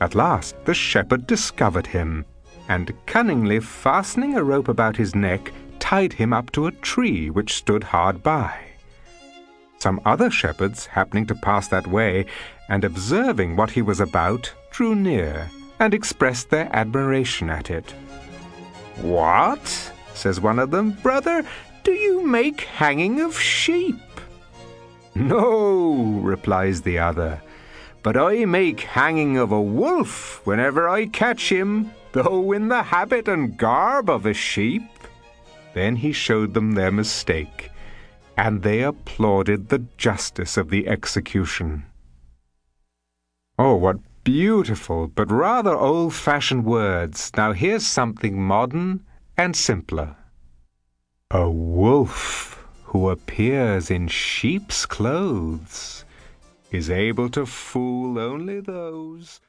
At last the shepherd discovered him, and cunningly fastening a rope about his neck, tied him up to a tree which stood hard by. Some other shepherds, happening to pass that way, and observing what he was about, drew near, and expressed their admiration at it. What? says one of them, brother, do you make hanging of sheep? No, replies the other, but I make hanging of a wolf whenever I catch him, though in the habit and garb of a sheep. Then he showed them their mistake, and they applauded the justice of the execution. Oh, what beautiful but rather old fashioned words. Now here's something modern and simpler. A wolf who appears in sheep's clothes is able to fool only those